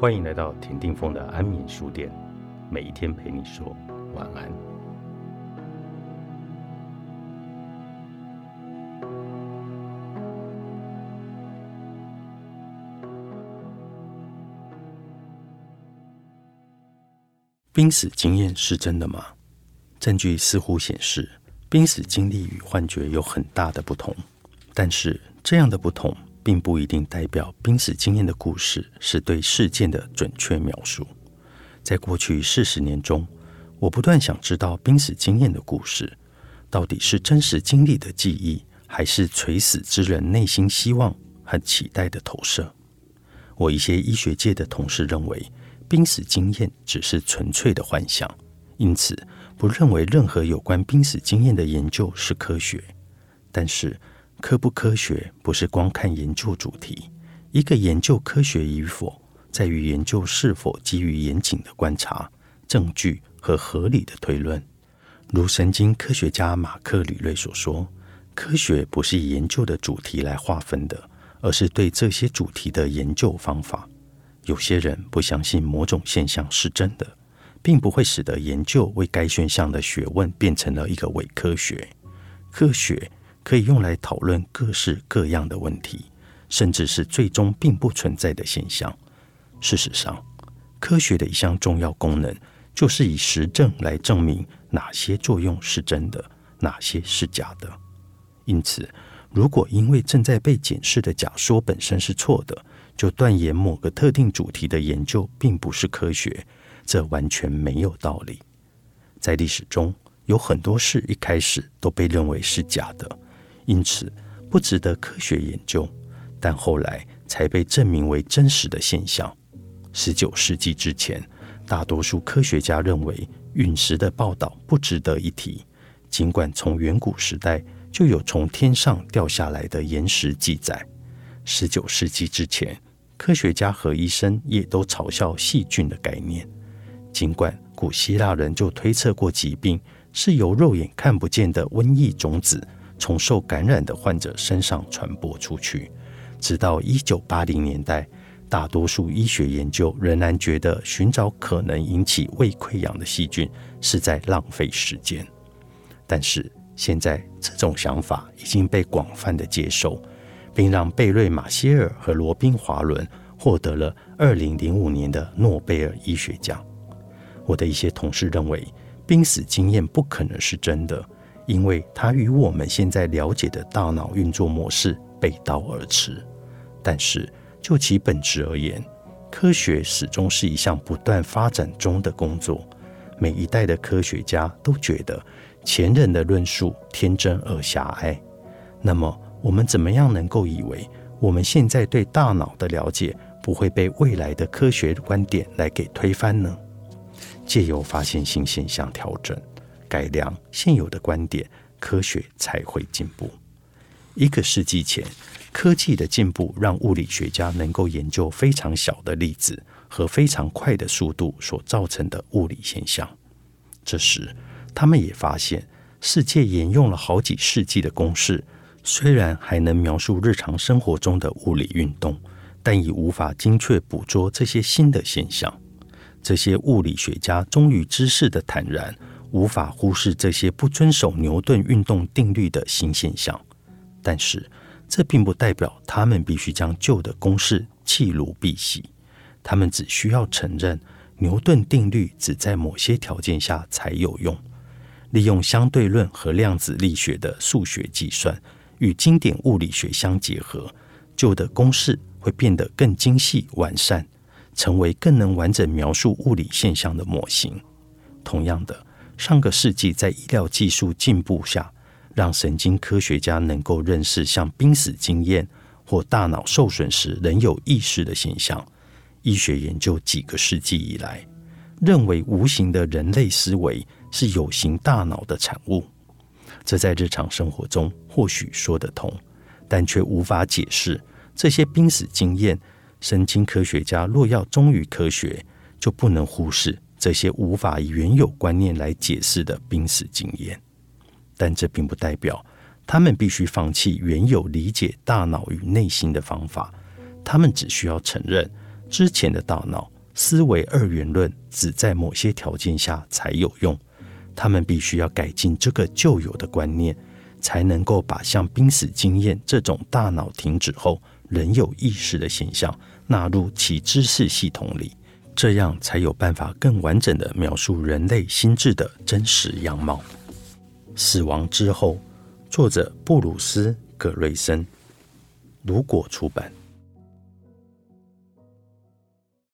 欢迎来到田定峰的安眠书店，每一天陪你说晚安。濒死经验是真的吗？证据似乎显示，濒死经历与幻觉有很大的不同，但是这样的不同。并不一定代表濒死经验的故事是对事件的准确描述。在过去四十年中，我不断想知道濒死经验的故事到底是真实经历的记忆，还是垂死之人内心希望和期待的投射。我一些医学界的同事认为，濒死经验只是纯粹的幻想，因此不认为任何有关濒死经验的研究是科学。但是，科不科学不是光看研究主题，一个研究科学与否，在于研究是否基于严谨的观察、证据和合理的推论。如神经科学家马克·吕瑞所说：“科学不是以研究的主题来划分的，而是对这些主题的研究方法。有些人不相信某种现象是真的，并不会使得研究为该现象的学问变成了一个伪科学。科学。”可以用来讨论各式各样的问题，甚至是最终并不存在的现象。事实上，科学的一项重要功能就是以实证来证明哪些作用是真的，哪些是假的。因此，如果因为正在被检视的假说本身是错的，就断言某个特定主题的研究并不是科学，这完全没有道理。在历史中，有很多事一开始都被认为是假的。因此不值得科学研究，但后来才被证明为真实的现象。十九世纪之前，大多数科学家认为陨石的报道不值得一提，尽管从远古时代就有从天上掉下来的岩石记载。十九世纪之前，科学家和医生也都嘲笑细菌的概念，尽管古希腊人就推测过疾病是由肉眼看不见的瘟疫种子。从受感染的患者身上传播出去，直到一九八零年代，大多数医学研究仍然觉得寻找可能引起胃溃疡的细菌是在浪费时间。但是现在，这种想法已经被广泛的接受，并让贝瑞马歇尔和罗宾华伦获得了二零零五年的诺贝尔医学奖。我的一些同事认为，濒死经验不可能是真的。因为它与我们现在了解的大脑运作模式背道而驰，但是就其本质而言，科学始终是一项不断发展中的工作。每一代的科学家都觉得前人的论述天真而狭隘。那么，我们怎么样能够以为我们现在对大脑的了解不会被未来的科学观点来给推翻呢？借由发现新现象，调整。改良现有的观点，科学才会进步。一个世纪前，科技的进步让物理学家能够研究非常小的粒子和非常快的速度所造成的物理现象。这时，他们也发现，世界沿用了好几世纪的公式，虽然还能描述日常生活中的物理运动，但已无法精确捕捉这些新的现象。这些物理学家终于知识的坦然。无法忽视这些不遵守牛顿运动定律的新现象，但是这并不代表他们必须将旧的公式弃如敝屣。他们只需要承认牛顿定律只在某些条件下才有用。利用相对论和量子力学的数学计算与经典物理学相结合，旧的公式会变得更精细完善，成为更能完整描述物理现象的模型。同样的。上个世纪，在医疗技术进步下，让神经科学家能够认识像濒死经验或大脑受损时仍有意识的现象。医学研究几个世纪以来，认为无形的人类思维是有形大脑的产物。这在日常生活中或许说得通，但却无法解释这些濒死经验。神经科学家若要忠于科学，就不能忽视。这些无法以原有观念来解释的濒死经验，但这并不代表他们必须放弃原有理解大脑与内心的方法。他们只需要承认之前的大脑思维二元论只在某些条件下才有用，他们必须要改进这个旧有的观念，才能够把像濒死经验这种大脑停止后仍有意识的现象纳入其知识系统里，这样才有办法更完整的描述人类心智的真实样貌。死亡之后，作者布鲁斯·葛瑞森，如果出版。